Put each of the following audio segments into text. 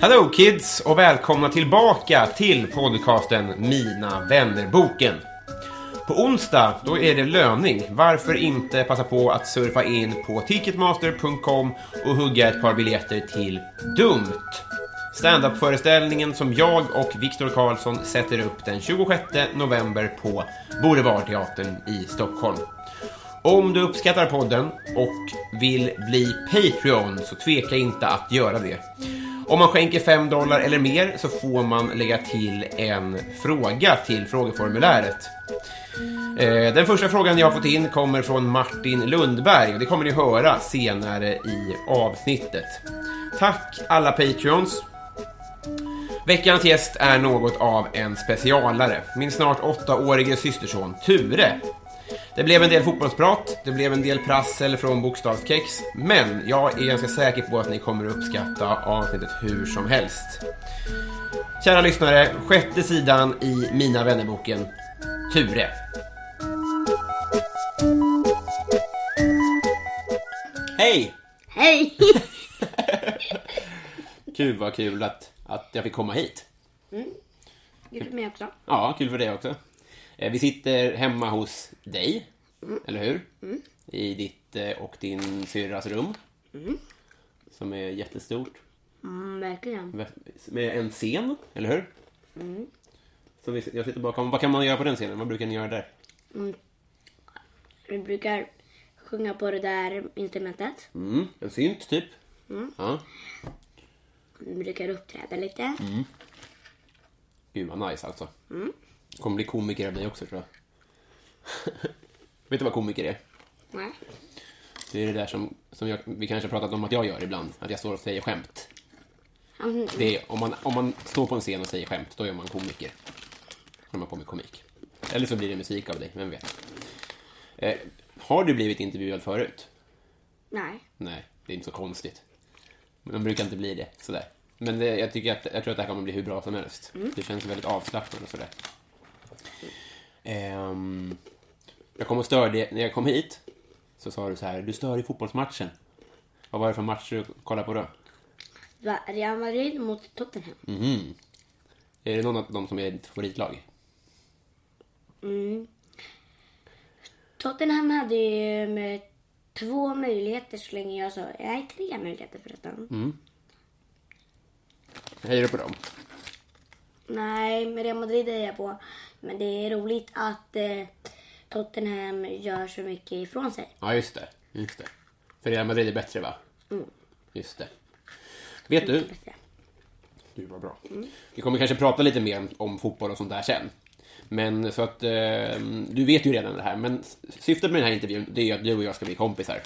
Hello kids och välkomna tillbaka till podcasten Mina vännerboken. På onsdag, då är det löning. Varför inte passa på att surfa in på ticketmaster.com och hugga ett par biljetter till Dumt. Standup-föreställningen som jag och Viktor Karlsson sätter upp den 26 november på Boulevardteatern i Stockholm. Om du uppskattar podden och vill bli Patreon så tveka inte att göra det. Om man skänker 5 dollar eller mer så får man lägga till en fråga till frågeformuläret. Eh, den första frågan jag har fått in kommer från Martin Lundberg och det kommer ni höra senare i avsnittet. Tack alla Patreons. Veckans gäst är något av en specialare. Min snart åttaårige systerson Ture. Det blev en del fotbollsprat, det blev en del prassel från bokstavskex, men jag är ganska säker på att ni kommer att uppskatta avsnittet hur som helst. Kära lyssnare, sjätte sidan i Mina vännerboken, Ture. Hej! Hej! Kul, vad kul att, att jag fick komma hit. Kul för mig också. Ja, kul för dig också. Eh, Vi sitter hemma hos dig, eller hur? I ditt eh, och din syrras rum. Som är jättestort. Mm, verkligen. Med en scen, eller hur? Som vi, jag sitter bakom. Vad kan man göra på den scenen? Vad brukar ni göra där? Vi brukar sjunga på det där instrumentet. Mm, en synt, typ? Ja. Vi brukar uppträda lite. Gud, vad nice alltså. Kommer bli komiker av dig också, tror jag. Vet du vad komiker är? Nej. Det är det där som, som jag, vi kanske har pratat om att jag gör ibland. Att jag står och säger skämt. Mm, Det är, om, man, om man står på en scen och säger skämt, då är man komiker. Då är man på med komik. Eller så blir det musik av dig, vem vet. Eh, har du blivit intervjuad förut? Nej. Nej, det är inte så konstigt. Man brukar inte bli det, sådär. Men det, jag, tycker att, jag tror att det här kommer bli hur bra som helst. Det känns väldigt avslappnat och sådär. Ehm, jag kom och störde, när jag kom hit, så sa du så här, du stör i fotbollsmatchen. Vad var det för match du kollade på då? Va, Real Madrid mot Tottenham. Mhm. Är det någon av dem som är ditt favoritlag? Tottenham hade ju med två möjligheter så länge jag sa... Nej, tre möjligheter förresten. Hejar du på dem? Nej, med Real Madrid är jag på. Men det är roligt att eh, Tottenham gör så mycket ifrån sig. Ja, just det. Just det. För Real Madrid är bättre, va? Just det. Vet du, Bättre. Du var bra. Vi kommer kanske prata lite mer om, om fotboll och sånt där sen. Men så att eh, du vet ju redan det här. Men syftet med den här intervjun det är att du och jag ska bli kompisar.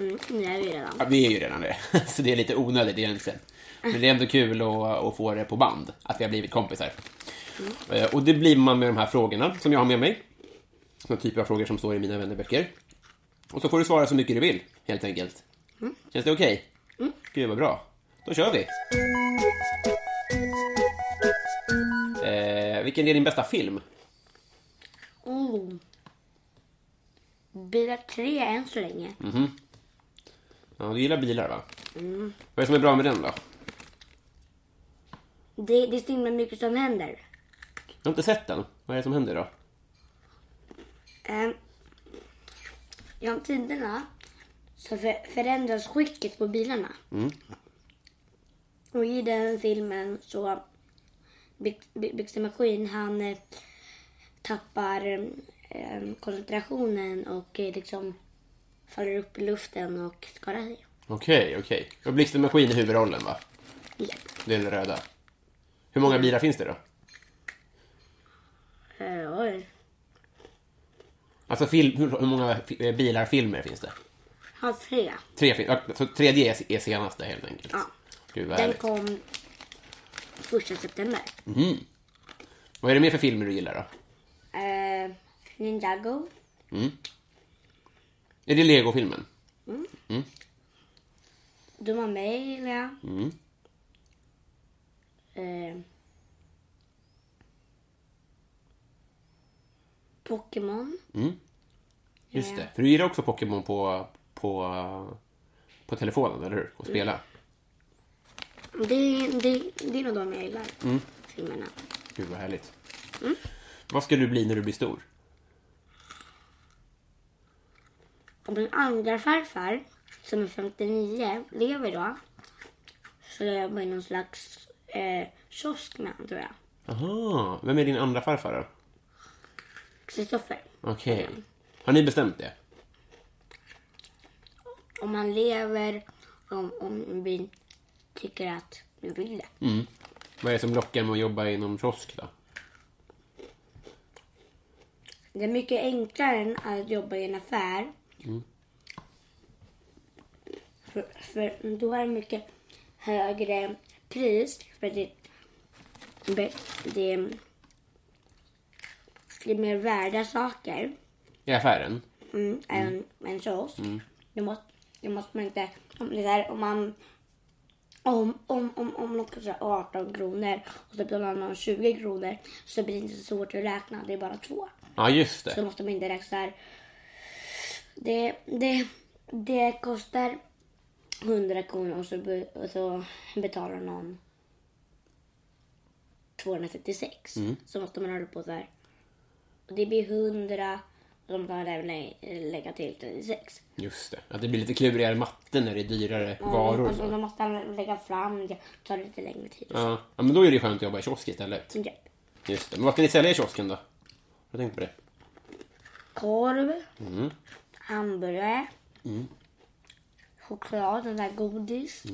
Mm, det är vi redan. Ja, vi är ju redan det. Så det är lite onödigt egentligen. Men det är ändå kul att, att få det på band. Att vi har blivit kompisar. Eh, Och det blir man med de här frågorna som jag har med mig. Såna typer av frågor som står i mina vännerböcker. Och så får du svara så mycket du vill, helt enkelt. Känns det okej? Gud vad bra. Då kör vi. Eh, vilken är din bästa film? Oh. Bilar tre än så länge. Ja, du gillar bilar va? Vad är det som är bra med den då? Det, det är så himla mycket som händer. Jag har inte sett den. Vad är det som händer då? Ehm, genom tiderna så för, förändras skicket på bilarna. Och i den filmen så Byxte Maskin han eh, tappar eh, koncentrationen och eh, liksom faller upp i luften och skadar sig. Okej, okej. Och Blixten Maskin är huvudrollen va? Ja. Det är den röda. Hur många bilar finns det då? Eh, oj. Alltså film, hur, hur många fi- eh, bilar, filmer finns det? Har tre. Tre film, så tredje är, är senaste helt enkelt. Ja. Gud vad Den härligt. kom första september. Vad är det mer för filmer du gillar då? Eh, Ninjago. Är det Lego-filmen? Dumma mig gillar jag. Mm. Eh, Pokémon. Just Ja. det. För du gillar också Pokémon på, på, på telefonen, eller hur? Och spela. Det, det, det är nog de jag gillar. Mm. Filmerna. Gud vad härligt. Vad ska du bli när du blir stor? Om min andra farfar, som är 59, lever då. Så jag jobbar i någon slags eh, kiosk med tror jag. Aha, vem är din andra farfar då? Kristoffer. Okej. Har ni bestämt det? Om han lever, om, om vi tycker att vi vill det. Vad är det som lockar med att jobba inom kiosk då? Det är mycket enklare än att jobba i en affär. För, för då är det mycket högre pris. För det, det, är mer värda saker I affären? mm, än en kiosk. Det, måste, det måste man inte... Om, det där, om man... Om, om, om, om något kostar 18 kronor och så betalar man 20 kronor så blir det inte så svårt att räkna. Det är bara två. Ja, just Så det. måste man inte räkna så här. Det, det, det kostar 100 kronor och så, be, och så betalar någon 236. Så måste man hålla på så här. Det blir 100 och de kan även lä- lägga till 36. Just det. Att det blir lite klurigare matte när det är dyrare varor. och och så de måste han lägga fram det. tar lite längre tid. Ja. ja, men då är det skönt att jobba i kiosk istället. Ja. Just det. Men vad ska ni sälja i kiosken då? Har du tänkt på det? Korv. Hamburgare. Choklad, sån där godis.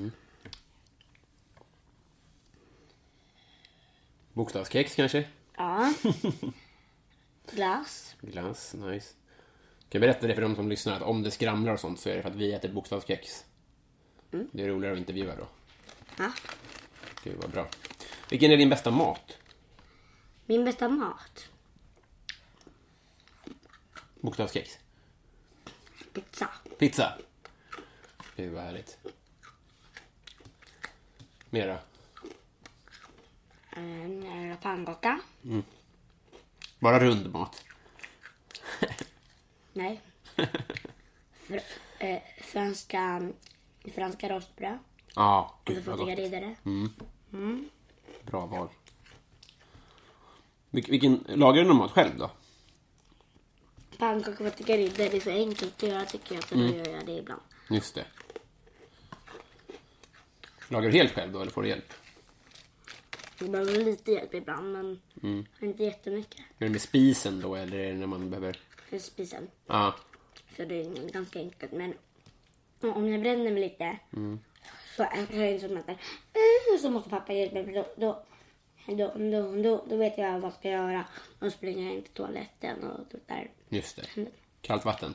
Bokstavskex kanske? Ja. Glass. Glass, nice. Kan jag berätta det för de som lyssnar att om det skramlar och sånt så är det för att vi äter bokstavskex. Det är roligare att intervjua då. Ja. Gud vad bra. Vilken är din bästa mat? Min bästa mat. Bokstavskex? Pizza. Pizza? Gud vad härligt. Mera? En pannkaka. Bara rund mat? Nej. Fr- eh, franska, franska rostbröd. Ja, Och så gud vad gott. lägga vidare. Bra val. Vil- vilken, lagar du någon mat själv då? Pannkaka med margariter, det är så enkelt att göra tycker jag. Så då gör jag det ibland. Just det. Lagar du helt själv då eller får du hjälp? Det behöver lite hjälp ibland men inte jättemycket. Det med spisen då eller är det när man behöver... För spisen. Ja, Så det är ganska enkelt. Men om jag bränner mig lite så är det som att eh, så måste pappa hjälpa mig. Då, då, då, då, då, då vet jag vad jag ska göra. Då springer jag in till toaletten och där. just det. Kallt vatten.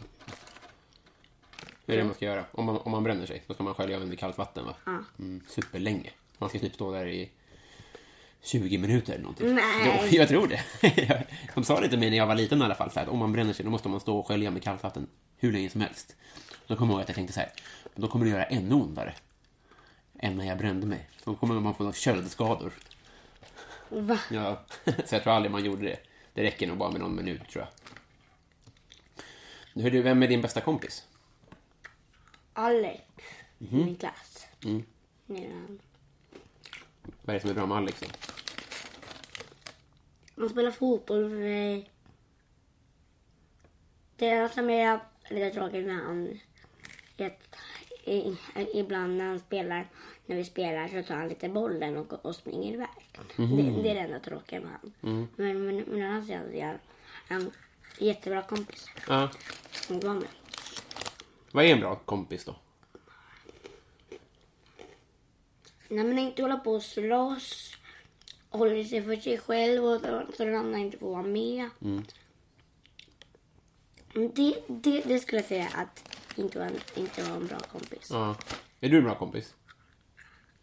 Det är det man ska göra. Om man, om man bränner sig, då ska man skölja med kallt vatten va? Ja. Mm, superlänge. Man ska typ stå där i 20 minuter eller någonting. Nej. Jo, jag tror det. De sa det till mig när jag var liten i alla fall, så här, att om man bränner sig då måste man stå och skölja med kallt vatten hur länge som helst. Då kommer jag ihåg att jag tänkte så här, då kommer det göra ännu ondare än när jag brände mig. Då kommer man få köldskador. Va? Ja, så jag tror aldrig man gjorde det. Det räcker nog bara med någon minut, tror jag. Hur du, vem är din bästa kompis? Alex i min klass. Mm. Ja. Vad är det som är bra med Alex då? Man spelar fotboll för mig. Det som är lite tråkigt när han... Ett, i, ibland när han spelar, när vi spelar så tar han lite bollen och, och springer iväg. Det, det är det enda tråkiga med han. Men, men, men annars är han en jättebra kompis. Ja. Var med. Vad är en bra kompis då? När man inte håller på och slåss, håller sig för sig själv och så den andra inte får vara med. Det, det, det skulle jag säga att inte var, en, inte var en bra kompis. Ja. Är du en bra kompis?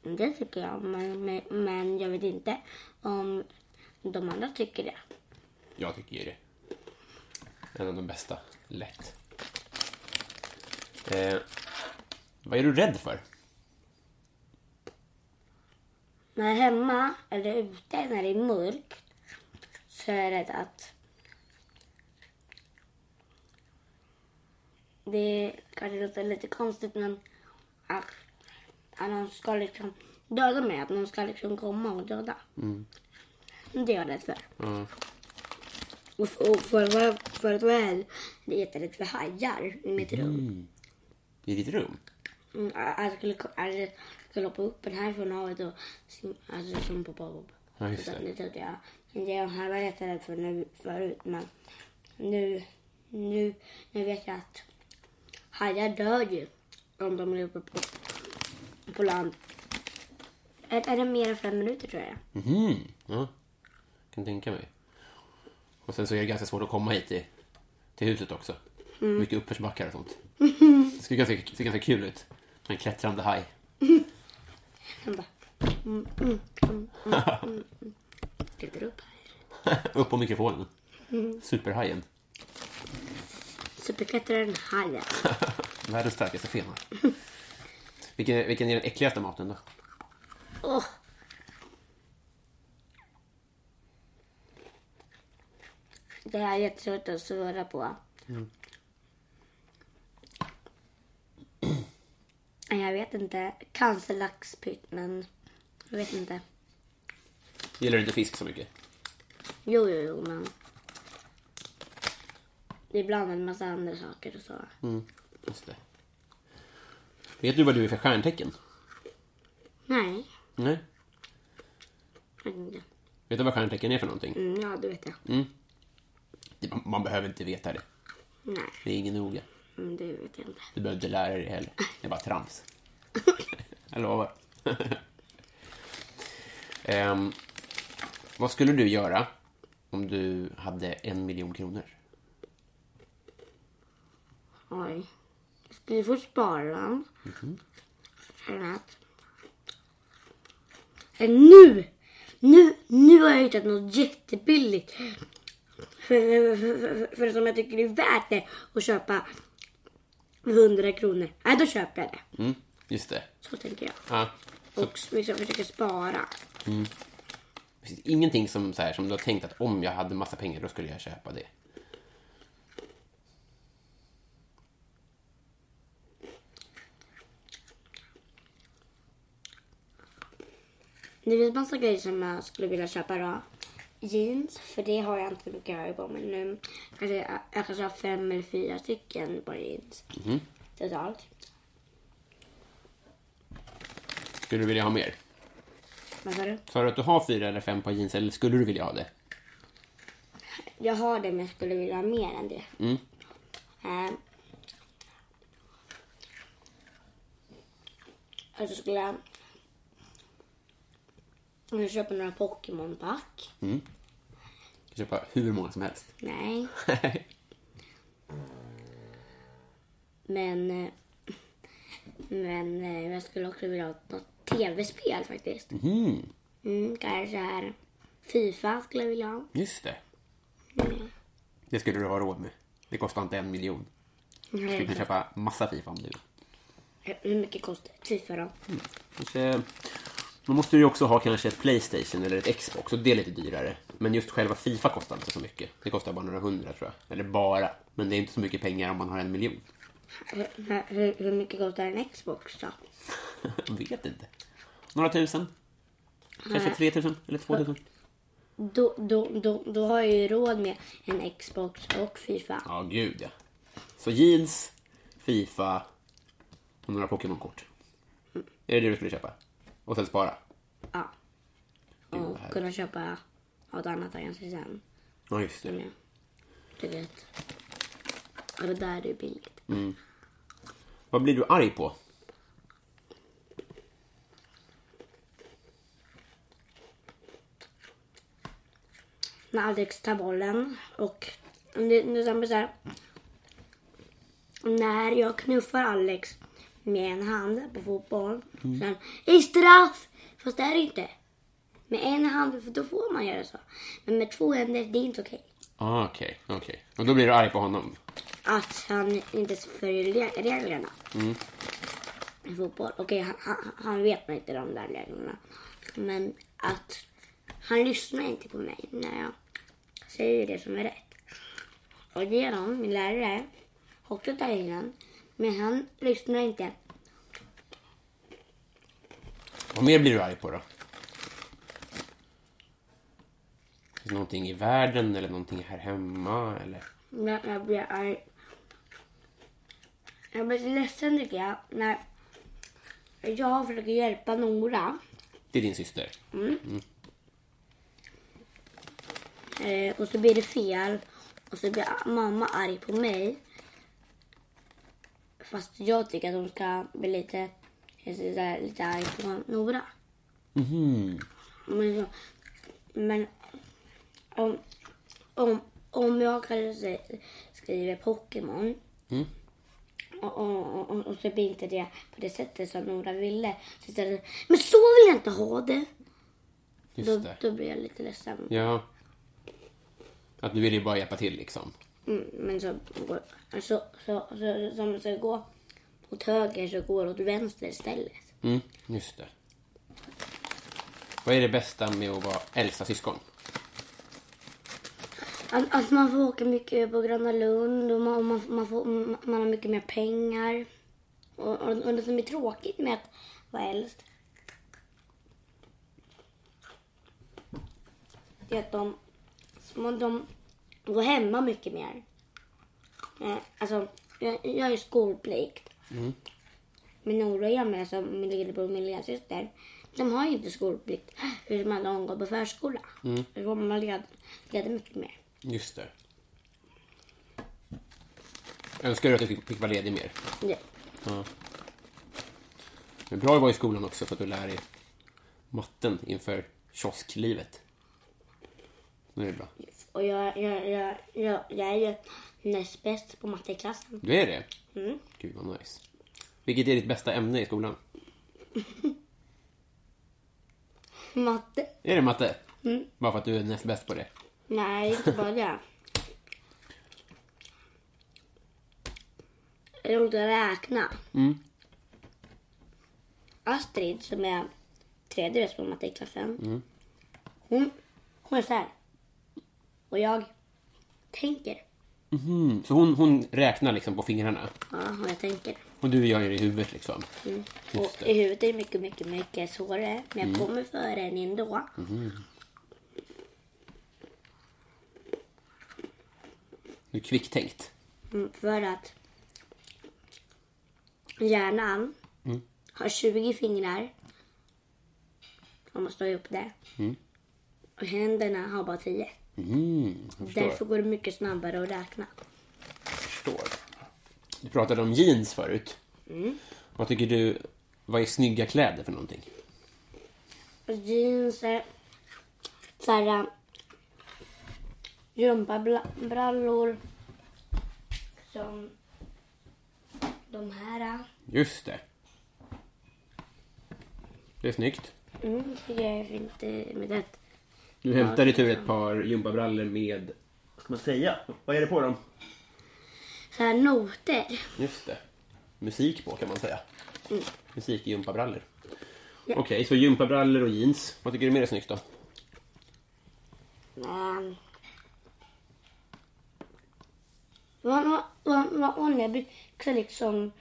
Det tycker jag, men, men, men jag vet inte om de andra tycker det. Jag tycker det. En av de bästa. Lätt. Eh, vad är du rädd för? När jag är hemma eller ute när det är mörkt så är jag rädd att det kanske låter lite konstigt men att, att någon ska liksom döda mig. Att någon ska liksom komma och döda. Det är jag rädd för. Mm. Och, f- och för, för ärlig, det är jätterädd för hajar i mitt rum. I ditt rum? Mm, jag skulle, jag skulle hoppa upp här från havet och sim- alltså, som på Bob. Ja, just Så det. Det trodde jag. Men det har jag jätterädd för nu, förut. Men nu, nu, nu vet jag att hajar dör ju om de uppe på, på land. Är, är det mer än fem minuter tror jag? Mhm. Ja. Kan tänka mig. Och sen så är det ganska svårt att komma hit till, till huset också. Mycket uppförsbackar och sånt. Det ser ganska, ser ganska kul ut. En klättrande haj. Han bara... Mm, mm, mm, mm, mm, mm. Upp här. Upp på mikrofonen. Superhajen. Superklättraren hajar. Världens starkaste fena. Vilken, vilken är den äckligaste maten då? Åh! Det här är jättesvårt att svara på. Jag vet inte. Kanske laxpytt, men jag vet inte. Gillar du inte fisk så mycket? Jo, jo, jo, men... Det är bland en massa andra saker och så. Just det. Vet du vad du är för stjärntecken? Nej, Nej. jag vet du vad stjärntecken är för någonting? Mm, ja, det vet jag. Man, man behöver inte veta det. Nej, Det är ingen noga. Mm, det vet jag inte. Du behöver inte lära dig det heller. Det är bara trams. Jag lovar. Ehm, vad skulle du göra om du hade en miljon kronor? Oj. Jag skulle först spara. Sen att... Eh, Nu! Nu, nu har jag hittat något jättebilligt. För, för, för, för som jag tycker är värt det att köpa 100 kronor. Nej, då köper jag det. Mm, just det. Så tänker jag. Ja. Och liksom försöker spara. Det finns ingenting som, så här, som du har tänkt att om jag hade massa pengar då skulle jag köpa det. Det finns massa grejer som jag skulle vilja köpa då. Jeans, för det har jag inte mycket hög på. Men nu kanske jag, jag kanske har fem eller fyra stycken på jeans. Totalt. Skulle du vilja ha mer? Vad sa du? Sa du att du har fyra eller fem par jeans eller skulle du vilja ha det? Jag har det men jag skulle vilja ha mer än det. Mm. Eh, och så skulle jag... Jag köper några Pokémon-pack. Jag kan köpa hur många som helst. Nej. Men... eh, Men eh, jag skulle också vilja ha något tv-spel faktiskt. Mhm, Mm, kanske här Fifa skulle jag vilja ha. just det. Det skulle du ha råd med. Det kostar inte en miljon. Du kan köpa massa Fifa om du. Hur mycket kostar Fifa då? Kanske, då måste du ju också ha kanske ett Playstation eller ett Xbox och det är lite dyrare. Men just själva Fifa kostar inte så mycket. Det kostar bara några hundra tror jag. Eller bara. Men det är inte så mycket pengar om man har en miljon. Hur, mycket kostar en Xbox då? Jag vet inte. Några tusen? Kanske tre tusen eller två tusen? Då, då, då, då har jag ju råd med en Xbox och Fifa. Ja, gud ja. Så jeans, Fifa och några Pokémon-kort. Är det det du skulle köpa? Och sen spara? Ja. Gud, vad Och härligt. kunna köpa något annat kanske sen. Ja, just det. jag tycker att... Ja, det där är ju billigt. Vad blir du arg på? När Alex tar bollen och... Det, det är så här. När jag knuffar Alex med en hand på fotboll. Mm. Sen, i straff! Fast det är det inte. Med en hand, för då får man göra så. Men med två händer, det är inte okej. Ah, okej, okej. Och då blir du arg på honom? att han inte följer re- reglerna i fotboll. Okej, han, han, han vet nog inte de där reglerna. Men att han lyssnar inte på mig när jag säger det som är rätt. Och genom min lärare, också tar in men han lyssnar inte. Vad mer blir du arg på då? Finns någonting i världen eller någonting här hemma? Eller? Jag, jag blir arg. Jag blir ledsen tycker jag när jag försöker hjälpa Nora Det är din syster? Eh, och så blir det fel. Och så blir mamma arg på mig. Fast jag tycker att hon ska bli lite, lite, lite arg på Nora. Men, så, men om, om, om jag kanske skriver Pokémon och, och, och, och så blir inte det på det sättet som Nora ville. Så istället, men så vill jag inte ha det. Just Då, det. då blir jag lite ledsen. Ja. Att du vill ju bara hjälpa till liksom. Mm, men så, så, så, så, som ska gå åt höger så går åt vänster istället. Mm, just det. Vad är det bästa med att vara äldsta syskon? Att, att man får åka mycket på Gröna Lund och man, man, man, får, man har mycket mer pengar. Och, och, och det som är tråkigt med att vara äldst är att de, de går hemma mycket mer. Eh, alltså, jag, jag är skolplikt. Men Nora och jag med, alltså min lillebror och min lillasyster, de har ju inte skolplikt eftersom att de går på förskola. Mm. Då man leda, leda mycket mer. Just det. Önskar du att du fick, fick vara ledig mer? Ja. Ja. Men bra att vara i skolan också för att du lär dig matten inför kiosklivet. Nu är det bra. Och jag, jag, jag, jag, jag är ju näst bäst på matte i klassen. Du är det? Mm. Gud vad nice. Vilket är ditt bästa ämne i skolan? Matte? Är det matte? Mm. Bara för att du är näst bäst på det? Nej, inte bara det. Det är roligt att räkna. Mm. Astrid, som är tredje bäst på matte i klassen. Mm. Hon, hon är så här. Och jag tänker. Mhm, Så hon, hon räknar liksom på fingrarna? Ja, och jag tänker. Och du gör det i huvudet liksom? Mm. Just Och det. i huvudet är det mycket, mycket, mycket svårare. Men jag kommer före henne ändå. Du är kvicktänkt? Mm, för att hjärnan har 20 fingrar. Om man slår ihop det. Och händerna har bara 10. Mm, jag. Därför går det mycket snabbare att räkna. förstår. Du pratade om jeans förut. Vad tycker du, vad är snygga kläder för någonting? Jeans är så här äh, gympabrallor som de här. äh. Just det. Det är snyggt. Mm, tycker jag är fint med det. Du hämtar i tur ett par gympabrallor med, vad ska man säga? Vad är det på dem? Så här noter. Just det. Musik på kan man säga. Musik i gympabrallor. Ja. Okej, så gympabrallor och jeans. Vad tycker du mer är snyggt då? Vad, vad, vad, vad vanliga byxor liksom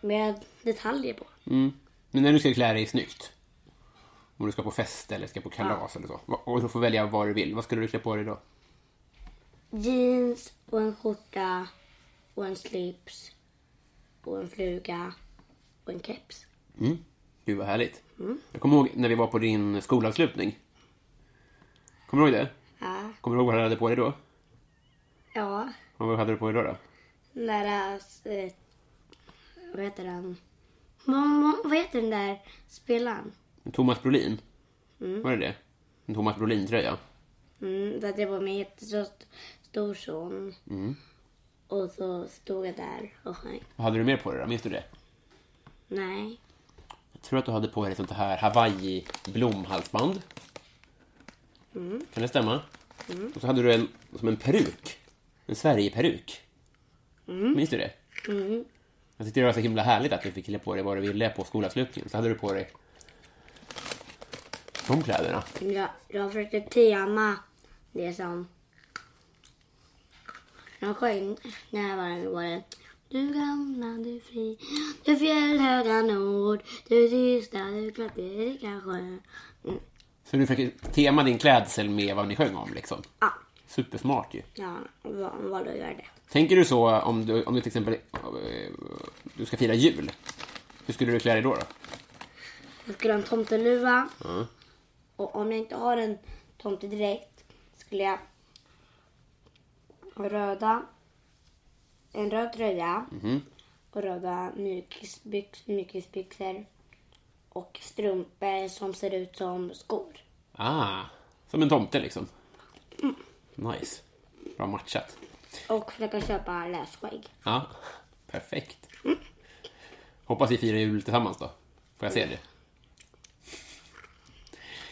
med detaljer på. Mm. Men när du ska klä dig snyggt. Om du ska på fest eller ska på kalas eller så. Och du får välja vad du vill. Vad skulle du klä på dig då? Jeans och en skjorta och en slips och en fluga och en keps. Mm. Gud vad härligt. Jag kommer ihåg när vi var på din skolavslutning. Kommer du ihåg det? Ja. Kommer du ihåg vad du hade på dig då? Ja. Och Vad hade du på dig då? då? Där... Eh, vad heter den? Vad, vad heter den där spelaren? Thomas Brolin? Var det det? En Thomas Brolin-tröja? Mm, där det var min jättestor storson. Och så stod jag där och sjöng. Vad hade du mer på dig då? Minns du det? Nej. Jag tror att du hade på dig ett sånt här Hawaii blomhalsband. Kan det stämma? Och så hade du en, som en peruk. En Sverige-peruk. Minns du det? Jag tyckte det var så himla härligt att du fick klä på dig vad du ville på skolavslutningen. Så hade du på dig de kläderna. Jag, jag försökte tema det som... Jag sjöng när var det, var det Du gamla, du fri, du fjällhöga nord, du tysta, du klapprika sjö. Mm. Så du försöker tema din klädsel med vad ni sjöng om liksom. Ja, Supersmart ju. ja, vad att göra det. Tänker du så om du, om du till exempel eh, du ska fira jul? Hur skulle du klä dig då? då? Jag skulle ha en tomteluva. Ja. Och om jag inte har en tomte direkt skulle jag röda, en röd tröja och röda mjukisbyx, mjukisbyxor och strumpor som ser ut som skor. Ah, som en tomte liksom. Nice. Bra matchat. Och försöka köpa lösskägg. Ja, perfekt. Hoppas vi firar jul tillsammans då. Får jag se det?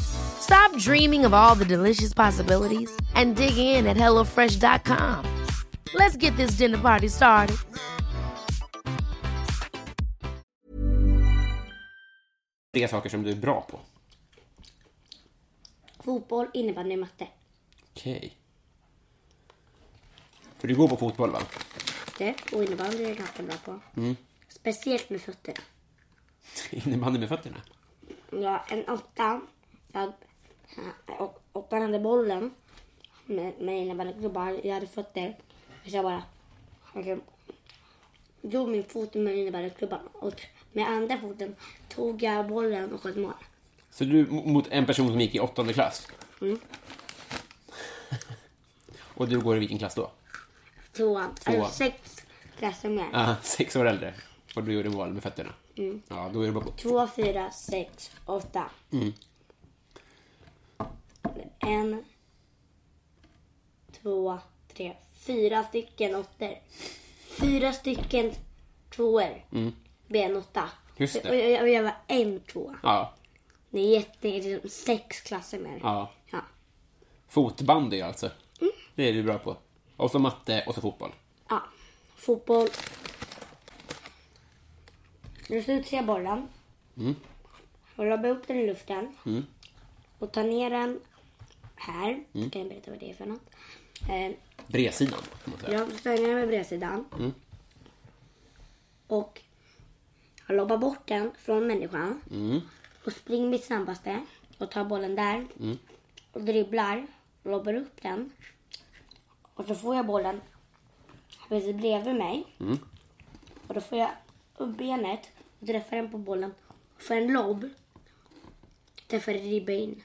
Stop dreaming of all the delicious possibilities and dig in at HelloFresh.com. Let's get this dinner party started. tre saker som du är bra på? Fotboll, innebandy, matte. Okej. För du går på fotboll va? Det och innebandy är jag ganska bra på. Speciellt med fötterna. Innebandy med fötterna? Ja, en åtta. Jag, och, åttan hade bollen med, med innebandyklubban. Jag hade fötter. Så jag bara jag drog min fot med innebandyklubban och med andra foten tog jag bollen och sköt mål. Så du mot en person som gick i åttonde klass? Och du går i vilken klass då? Tvåan. Tvåan. Sex klasser mer. Ah, sex år äldre. Och du gjorde mål med fötterna? Ja, då är du bra på... Två, fyra, sex, åtta. En, två, tre, fyra stycken åttor. Fyra stycken tvåor blir en åtta. Just det. Och jag, och jag var en tvåa. Ja, Det är jätte, liksom sex klasser mer. ja. Ja. Fotbandy alltså. Det är du bra på. Och så matte och så fotboll. ja. Fotboll. Du ska ut bollen. Och lobba upp den i luften. Och ta ner den här. Ska jag berätta vad det är för något. Eh, Bredsidan. kan stänger den med bredsidan. Och jag lobbar bort den från människan. Och springer mitt snabbaste. Och tar bollen där. Och dribblar. Lobbar upp den. Och så får jag bollen precis bredvid mig. Och då får jag upp benet och träffar den på bollen. Och får en lobb. Träffar ribba in.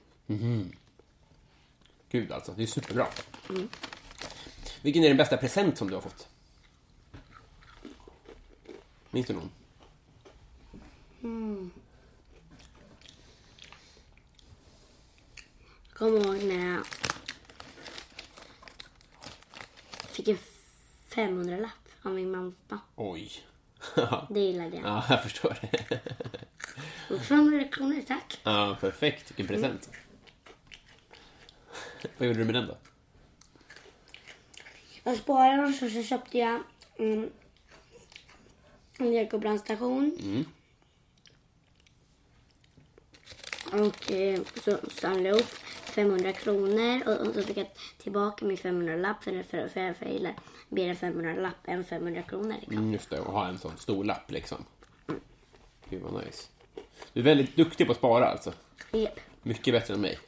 Gud alltså, det är superbra. Vilken är den bästa present som du har fått? Minns du någon? kommer ihåg när jag fick en 500-lapp av min mamma och pappa. Oj. Det gillade jag. ja, jag förstår det. Och 500 kronor, tack. Ja, perfekt. Vilken present. Vad gjorde du med den då? Jag sparade dem så, så köpte jag mm, en lekobrandstation. Mm. Och eh, så samlade jag upp 500 kronor och, och så fick jag tillbaka min 500-lapp för, för, för, för jag gillar mer en 500-lapp än 500 kronor. Liksom. Mm, just det, och ha en sån stor lapp liksom. Gud vad nice. Du är väldigt duktig på att spara alltså. Japp. Mycket bättre än mig.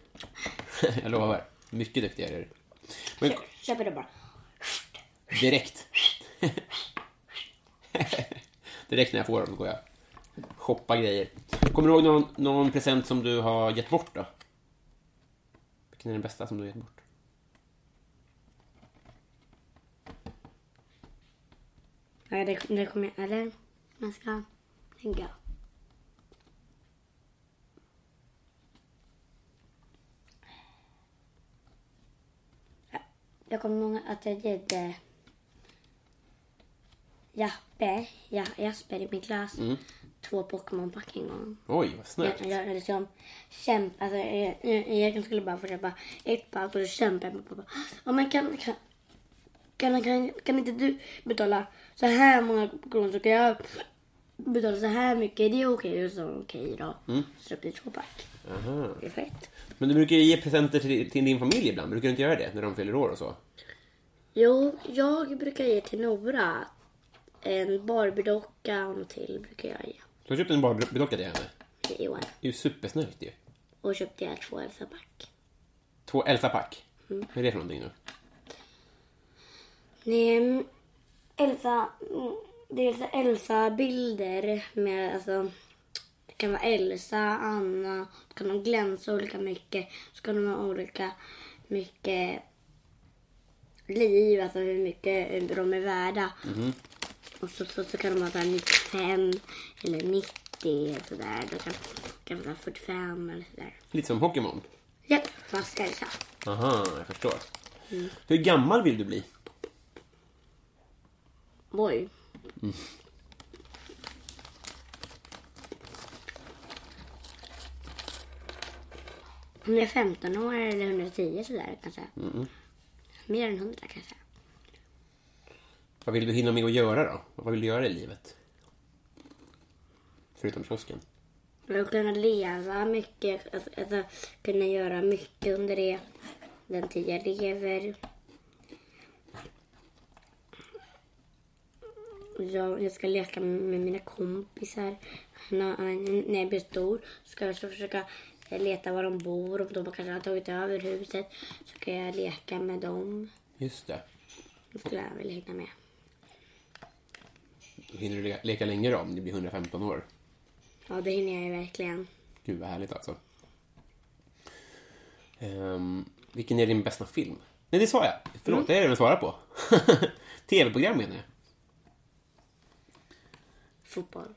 jag lovar. Mycket duktigare du. Men Kö- Köper det bara. direkt. direkt när jag får dem går jag shoppa grejer. Kommer du ihåg någon, någon present som du har gett bort då? Vilken är den bästa som du har gett bort? Ja, det, det kommer jag... Eller? Jag ska tänka. Ja, Jag kommer ihåg att jag gav Jappe, ja, Jasper i min klass, två Pokémon-pack en gång. Oj, vad snällt. Jag, jag liksom kämpa, alltså, jag, jag, jag skulle bara få köpa ett pack och så kämpade jag med pappa. Ja, men kan, kan, kan, kan, kan inte du betala så här många kronor så kan jag betala så här mycket. Är det okej? Och så okej då. Så köpte jag två pack. Aha. Det är fett. Men du brukar ju ge presenter till, till din familj ibland. Brukar du inte göra det när de fyller år och så? Jo, jag brukar ge till Nora en Barbie-docka och till brukar jag ge. Du har köpt en Barbie-docka till henne. i år. Det är ju supersnyggt ju. Och köpte jag två Elsa-pack. Två Elsa-pack. Vad är det för någonting nu? Det är Elsa, mm, det är så Elsa-bilder med alltså det kan vara Elsa, Anna, så kan de glänsa olika mycket. Så kan de ha olika mycket liv, alltså hur mycket de är värda. Och så, så, så kan de ha så här 95 eller 90 sådär. Då kan, kan de ha 45 eller sådär. Lite som Pokémon. Ja, fast Elsa. Aha, jag förstår. Hur gammal vill du bli? Oj. Om jag är 15 år eller 110 sådär kanske. Mer än 100 kanske. Vad vill du hinna med att göra då? Vad vill du göra i livet? Förutom kiosken. Jag vill kunna leva mycket, alltså kunna göra mycket under det, den tid jag lever. Jag, jag ska leka med mina kompisar. När, jag blir stor ska jag försöka leta var de bor. Om de kanske har tagit över huset så kan jag leka med dem. Just det. Det skulle jag vilja hinna med. Hinner du le- leka länge då, om du blir 115 år. Ja, det hinner jag ju verkligen. Gud vad härligt alltså. Ehm, vilken är din bästa film? Nej, det sa jag. Förlåt, det är det jag svarar på. TV-program menar jag. Fotboll.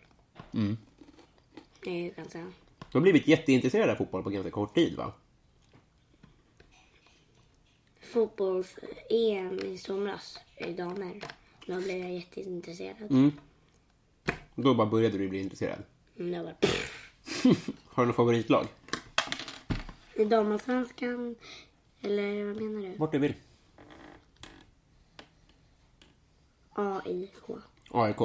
Det är ju ganska... Du har blivit jätteintresserad av fotboll på ganska kort tid, va? fotbolls-EM i somras i damer. Då blev jag jätteintresserad. Mm. Då bara började du bli intresserad. Mm. Det var Har du något favoritlag? I damallsvenskan, eller vad menar du? Vart du vill. AIK AIK.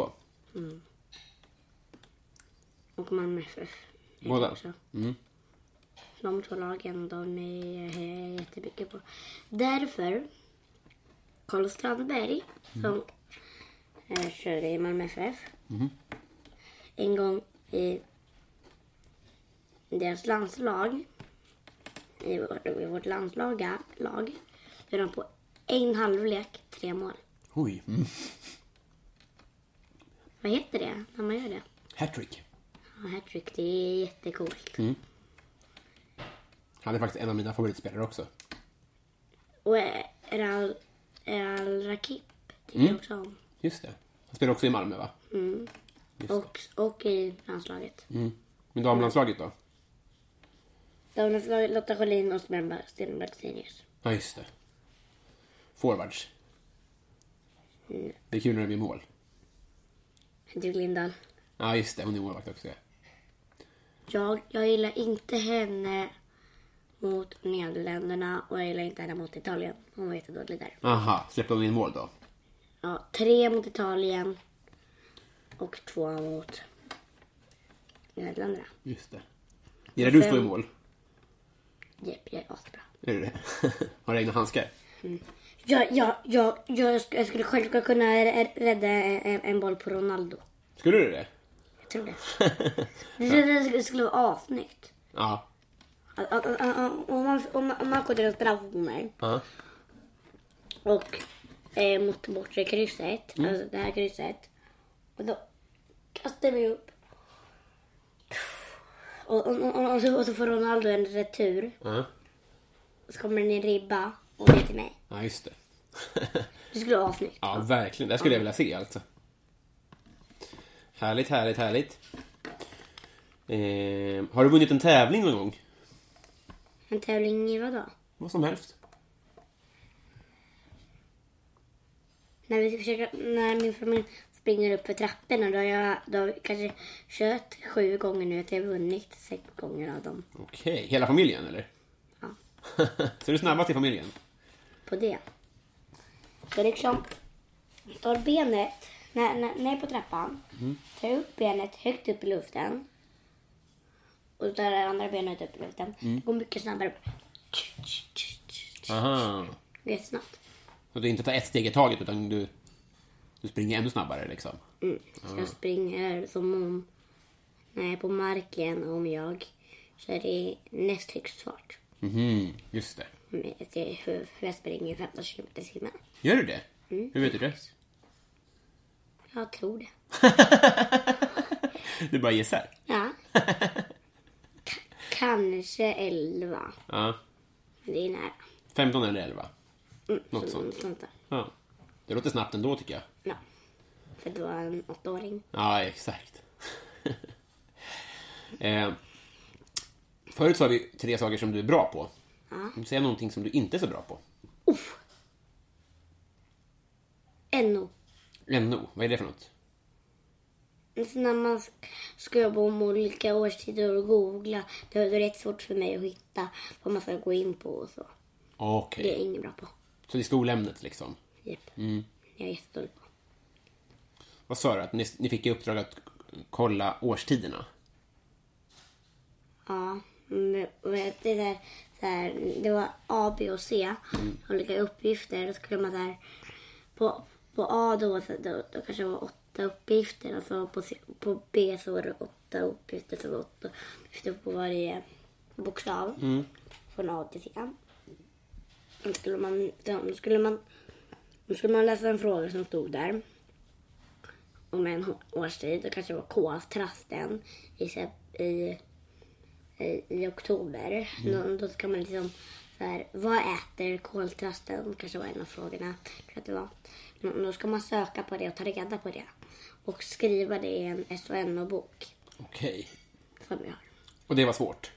Och Malmö FF. Båda? också. Mm. De två lagen, de är jag jättemycket på. Därför, Carl Strandberg, som eh, körde i Malmö FF, en gång i deras landslag, i vårt, i vårt landslag, lag, gjorde de på en halvlek tre mål. Oj. Mm. Vad heter det när man gör det? Hattrick. Hattrick, det är jättecoolt. Han är faktiskt en av mina favoritspelare också. Och Eral, Eral Rakip tycker jag också om. Just det. Han spelar också i Malmö, va? Och, och i landslaget. Men damlandslaget då? Douglas Lotta Schelin och Stenberg Senius. Ja, just det. Forwards. Det är kul när det blir mål. Hedvig Lindahl. Ja, just det. Hon är målvakt också. ja. Jag, jag gillar inte henne mot Nederländerna och jag gillar inte henne mot Italien. Hon var jättedålig där. Aha, släppte hon in mål då? Ja, tre mot Italien och två mot Nederländerna. Just det. Gillar du stå i mål? Jepp, jag är asbra. Är du det? Har du egna handskar? Jag, jag, jag, jag, jag skulle självklart kunna rä- rädda en, en boll på Ronaldo. Skulle du det? Tror det. Det skulle, det skulle vara assnyggt. Ja. Om man, om om man skjuter på mig ja. och eh, mot bortre krysset, alltså det här krysset. Och då kastar mig upp. Och, och, och, och, så, och så får Ronaldo en retur. Ja, så kommer den i ribba och ner till mig. ja just det. Det skulle vara assnyggt. Ja, verkligen. Det skulle jag vilja se alltså. Härligt, härligt, härligt. Eh, har du vunnit en tävling någon gång? En tävling i vadå? Vad som helst. När, vi försöker, när min familj springer upp för trapporna då har jag då har kanske kört sju gånger nu. Att jag har vunnit sex gånger av dem. Okej, hela familjen eller? Ja. Så är du snabbast i familjen? På det. Så liksom tar benet, när, när, när jag är på trappan, tar jag upp benet högt upp i luften. Och tar det andra benet upp i luften. Det går mycket snabbare. Aha. Det är Jättesnabbt. Så du inte tar ett steg i taget utan du, du springer ännu snabbare liksom? Mm. Så jag springer som om när jag är på marken om jag kör i näst högst fart. Mhm, just det. Med- det- Hur hur jag springer i 15 km i timmen. Gör du det? Hur vet du det? Jag tror det. Du bara gissar? Ja. K- kanske 11. Ja. Det är nära. 15 eller 11? Mm, Något så- sånt. sånt. Ja. Det låter snabbt ändå tycker jag. Ja. För det var en åttaåring. Ja, exakt. eh, förut sa vi tre saker som du är bra på. Ja. Säg någonting som du inte är så bra på. NO. NO, vad är det för något? Så när man sk- ska jobba om olika årstider och googla, då är det rätt svårt för mig att hitta vad man ska gå in på och så. Okej. Det är jag ingen bra på. Så det är skolämnet liksom. Japp. Mm. Jag är jättedålig på. Vad sa du? Att ni, ni fick i uppdrag att kolla årstiderna? Ja, men det, där, så här, det var A, B och C. Olika uppgifter. Då skulle man här, på, på A då, då, då kanske det var åtta uppgifter. Och så på, C, på B så var det åtta uppgifter. Så det var åtta uppgifter på varje bokstav. Från A till C. Då skulle man, då skulle man, då skulle man läsa en fråga som stod där. Om en årstid. Det kanske var K, trasten i, i i, i oktober. Då, då ska man liksom så här, vad äter koltrasten? Kanske var en av frågorna. Tror att det var. Då ska man söka på det och ta reda på det. Och skriva det i en SONO-bok Okej. som vi har. Och det var svårt?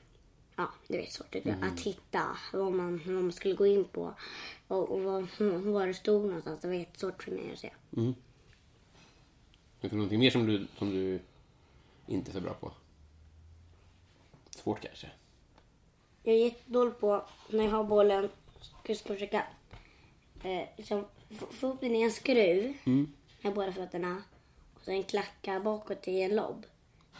Ja, det är svårt jag. Att hitta vad man, vad man skulle gå in på. Och, och vad, var det stod någonstans. Det var jättesvårt för mig att se. Finns det någonting mer som du, som du inte är så bra på? Svårt kanske? Jag är jättedålig på när jag har bollen. Ska jag ska försöka eh, liksom, få, upp den i en skruv med båda fötterna. Och sen klacka bakåt i en lobb.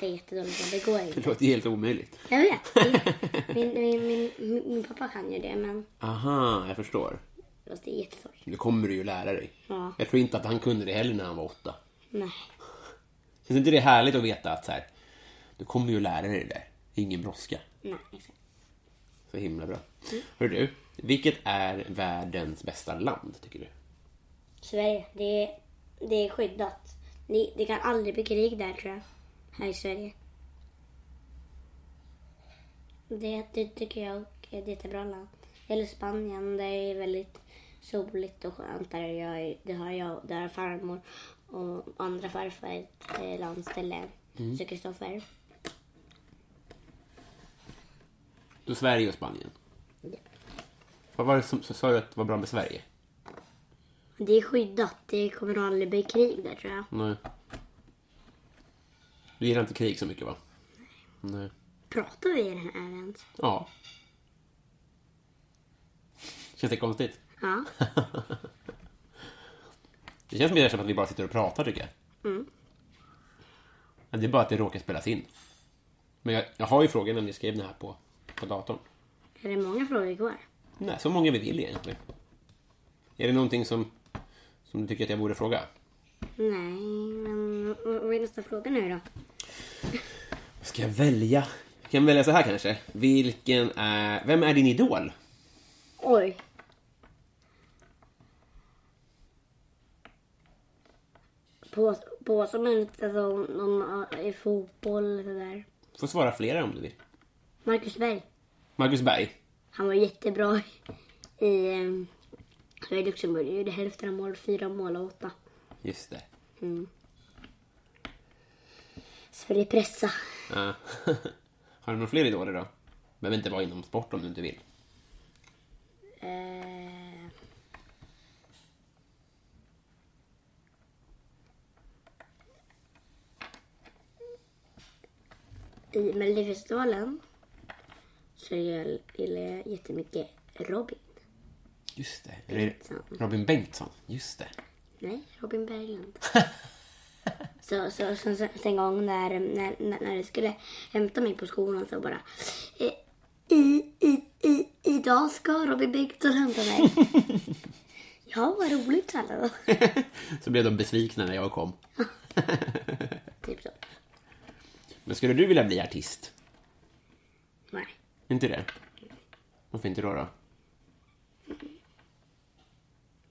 Det är jättedåligt. Det går Det inte. låter helt omöjligt. Jag vet. Det- Min, min, min, min, pappa kan ju det men Aha, jag förstår. fast det är jättesvårt. Nu kommer du ju lära dig. Ja. Jag tror inte att han kunde det heller när han var åtta. Nej. Känns inte det härligt att veta att så här, du kommer ju lära dig det där. Ingen brådska. Nej, exakt. Så himla bra. Hör du, vilket är världens bästa land, tycker du? Sverige, det är, det är skyddat. Det, det kan aldrig bli krig där tror jag. Här i Sverige. Det, det tycker jag är ett jättebra land. Eller Spanien, det är väldigt soligt och skönt. Där, jag, det har jag, där har farmor och andra farfar ett eh, landställe. Så Kristoffer. Då Sverige och Spanien. Vad var det som sa du att var bra med Sverige? Det är skyddat. Det kommer aldrig bli krig där tror jag. Nej. Du gillar inte krig så mycket va? Nej. Pratar vi i den här ens? Ja. Känns det konstigt? Ja. Det känns mer som att vi bara sitter och pratar tycker jag. Mm. Men det är bara att det råkar spelas in. Men jag, jag har ju frågor när ni skrev den här på, på datorn. Är det många frågor kvar? Nej, så många vi vill egentligen. Är det någonting som, som du tycker att jag borde fråga? Nej, men vad är nästa fråga nu då? Vad ska jag välja? Jag kan välja så här kanske. Vilken är... Vem är din idol? Oj. På, på som en alltså, någon i fotboll eller sådär. Får svara flera om du vill. Marcus Berg. Marcus Berg. Han var jättebra i, um, i Luxemburg. Gjorde hälften av mål, fyra mål och åtta. Just det. Sverige pressa. Ja. Har du några fler idoler då? Behöver inte vara inom sport om du inte vill. Eh, I Melodifestivalen så gillar jag jättemycket Robin. Just det. Robin Bengtsson. Just det. Nej, Robin Berglund. så, så, så, så, så en gång när, när, när, när jag skulle hämta mig på skolan så bara... eh, I, i, i, idag ska Robin Bengtsson hämta mig. ja, vad roligt, sa alla då. Så blev de besvikna när jag kom. Typ så. Men skulle du vilja bli artist? Nej. Inte det? Varför inte då? då?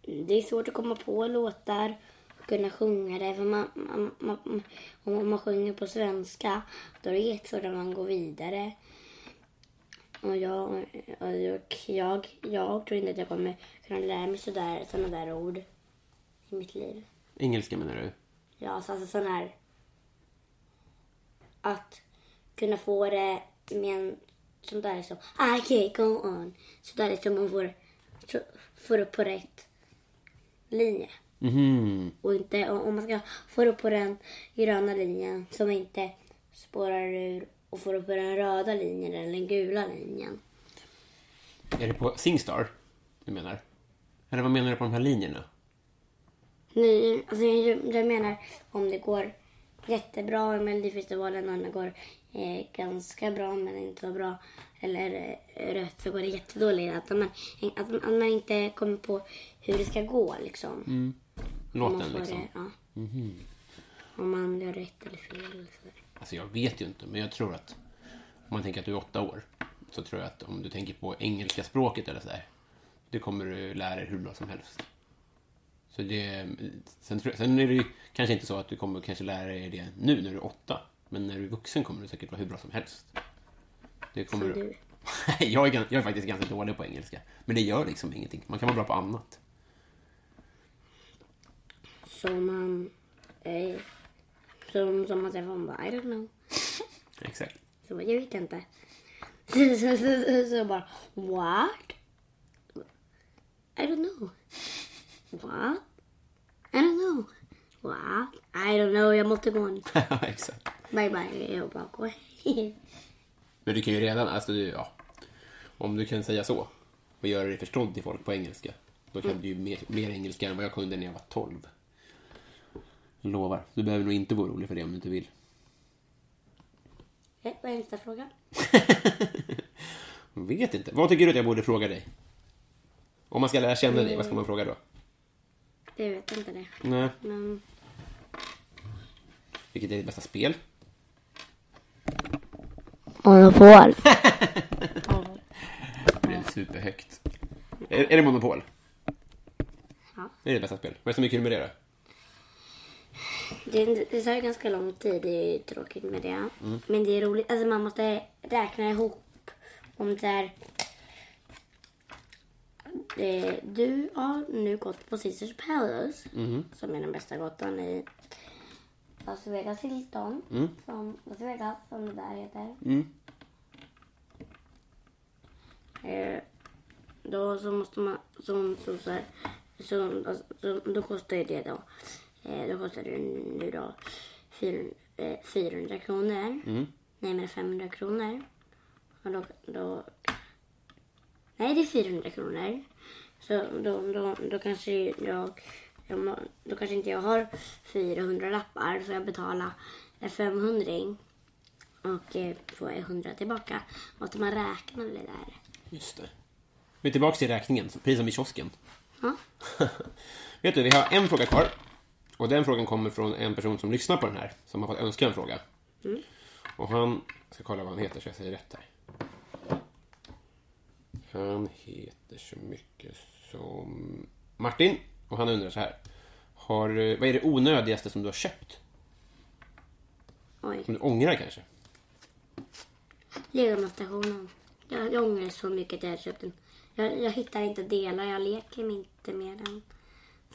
Det är svårt att komma på låtar och kunna sjunga det. För man, man, man, om man sjunger på svenska då är det jättesvårt att man går vidare. Och jag, och jag, jag, jag tror inte att jag kommer kunna lära mig sådär, sådana där ord i mitt liv. Engelska menar du? Ja, så alltså sån här... Att kunna få det med en sån där liksom... I can't go on. Så där liksom man får, får det på rätt linje. Mhm. Och inte, om man ska få det på den gröna linjen som inte spårar ur och får det på den röda linjen eller den gula linjen. Är det på Singstar du menar? Eller vad menar du på de här linjerna? Nej, alltså jag, jag menar om det går jättebra i Melodifestivalen och det går eh, ganska bra men inte så bra eller eh, rött så går det jättedåligt. Att man, att, man inte kommer på hur det ska gå liksom. Om man Låten liksom? det, ja. Om man gör rätt eller fel. Så. Alltså jag vet ju inte, men jag tror att om man tänker att du är åtta år så tror jag att om du tänker på engelska språket eller sådär, det kommer du lära dig hur bra som helst. Så det, sen, sen är det ju kanske inte så att du kommer kanske lära dig det nu när du är åtta, men när du är vuxen kommer du säkert vara hur bra som helst. Det kommer Som du. jag, är, jag är faktiskt ganska dålig på engelska, men det gör liksom ingenting. Man kan vara bra på annat. Så man... Eh, som, som man säger, bara I don't know. Exakt. Så jag vet inte. Så, så, så, så, så bara, what? I don't know. What? I don't know. What? I don't know, jag måste gå. Exakt. Bye bye, jag bara går. Men du kan ju redan, alltså du, ja. Om du kan säga så och göra dig förstådd till folk på engelska. Då kan du ju mer, mer engelska än vad jag kunde när jag var 12. Jag lovar. Du behöver nog inte vara orolig för det om du inte vill. Eh, Vad är nästa fråga? Vet inte. Vad tycker du att jag borde fråga dig? Om man ska lära känna dig, vad ska man fråga då? Jag vet inte det. Nej. Men Vilket är ditt bästa spel? Monopol. Det är superhögt. Är, är det Monopol? Ja. Det är ditt bästa spel. Vad är det som är kul med det då? Det, det tar ju ganska lång tid, det är ju tråkigt med det. Men det är roligt, alltså man måste räkna ihop om det är... Eh, du har nu gått på Caesars Palace, som är den bästa gatan i Las Vegas Hilton. Som, Las Vegas, som det där heter. Eh, då så måste man, så, så, så, här, så, alltså, så då kostar ju det då, eh, då kostar det nu då 400, eh, 400 kronor. Nej men 500 kronor. Och då, då, nej det är 400 kronor. Så då, då, då kanske jag, då kanske inte jag har 400 lappar så jag betalar 500 och eh, får jag 100 tillbaka. Måste man räkna det där? Just det. Vi är tillbaka till räkningen, precis som i kiosken. Ja. Vet du, vi har en fråga kvar. Och den frågan kommer från en person som lyssnar på den här, som har fått önska en fråga. Och han, jag ska kolla vad han heter så jag säger rätt här. Han heter så mycket som Martin. Och han undrar så här. Har, eh, vad är det onödigaste som du har köpt? Oj. Som du ångrar kanske? Legostationen. Jag, jag ångrar så mycket att jag köpt den. Jag, jag hittar inte delar, jag leker inte med den.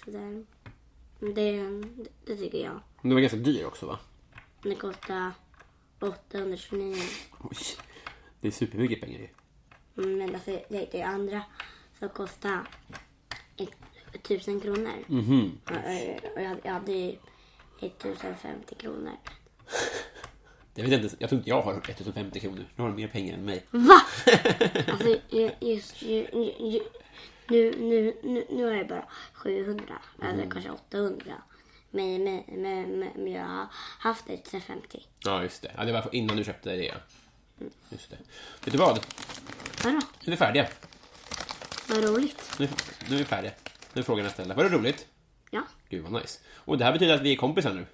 Sådär. Det, det, tycker jag. Men det var ganska dyr också va? Det kostar 829. Oj, det är supermycket pengar ju. Mm, därför jag hittade ju andra som kostar ett- tusen kronor. Och, och, och jag, jag hade ju 1050 kronor. Jag, vet inte, jag tror inte jag har 1050 kronor. Du har mer pengar än mig. Va? Alltså ju- just ju, ju, ju, nu, nu, nu, nu har jag bara 700 eller kanske 800. Men, men, men, men, men jag har haft 1050. Ja, just det. Ja, det var innan du köpte det. ja. Just det. Vet du vad? Vadå? Nu är vi färdiga. Vad roligt. Nu, nu är vi färdiga. Nu är frågorna ställda. Var det roligt? Ja. Gud vad nice. Och det här betyder att vi är kompisar nu.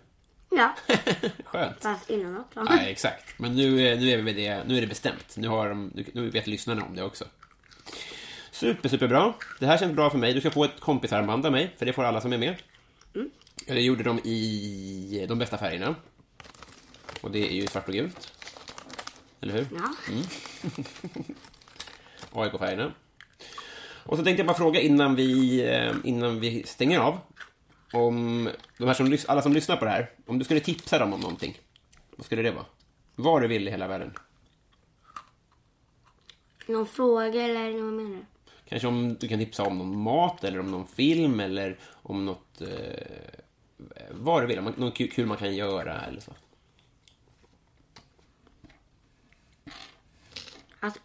Ja, Skönt. fast innan också. Nej, exakt. Men nu, är- nu, är vi med det, nu är det bestämt. Nu, har de, nu, vet lyssnarna om det också. Super, superbra. Det här känns bra för mig. Du ska få ett kompisarmband av mig, för det får alla som är med. Jag gjorde dem i de bästa färgerna. Och det är ju svart och gult. Eller hur? Ja. AIK-färgerna. Och så tänkte jag bara fråga innan vi, eh, innan vi stänger av. Om de här som, alla som lyssnar på det här, om du skulle tipsa dem om någonting. Vad skulle det vara? Vad du vill i hela världen. Någon fråga eller vad menar du? Kanske om du kan tipsa om någon mat eller om någon film eller om något... Eh, vad du vill, något kul man kan göra eller så. Att,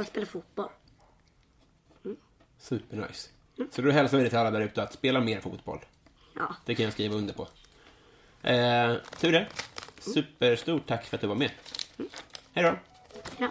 att spela fotboll. Supernice. Så du hälsar vi till alla där ute att spela mer fotboll. Ja. Det kan jag skriva under på. Eh, Ture, superstort tack för att du var med. Hej då! ja.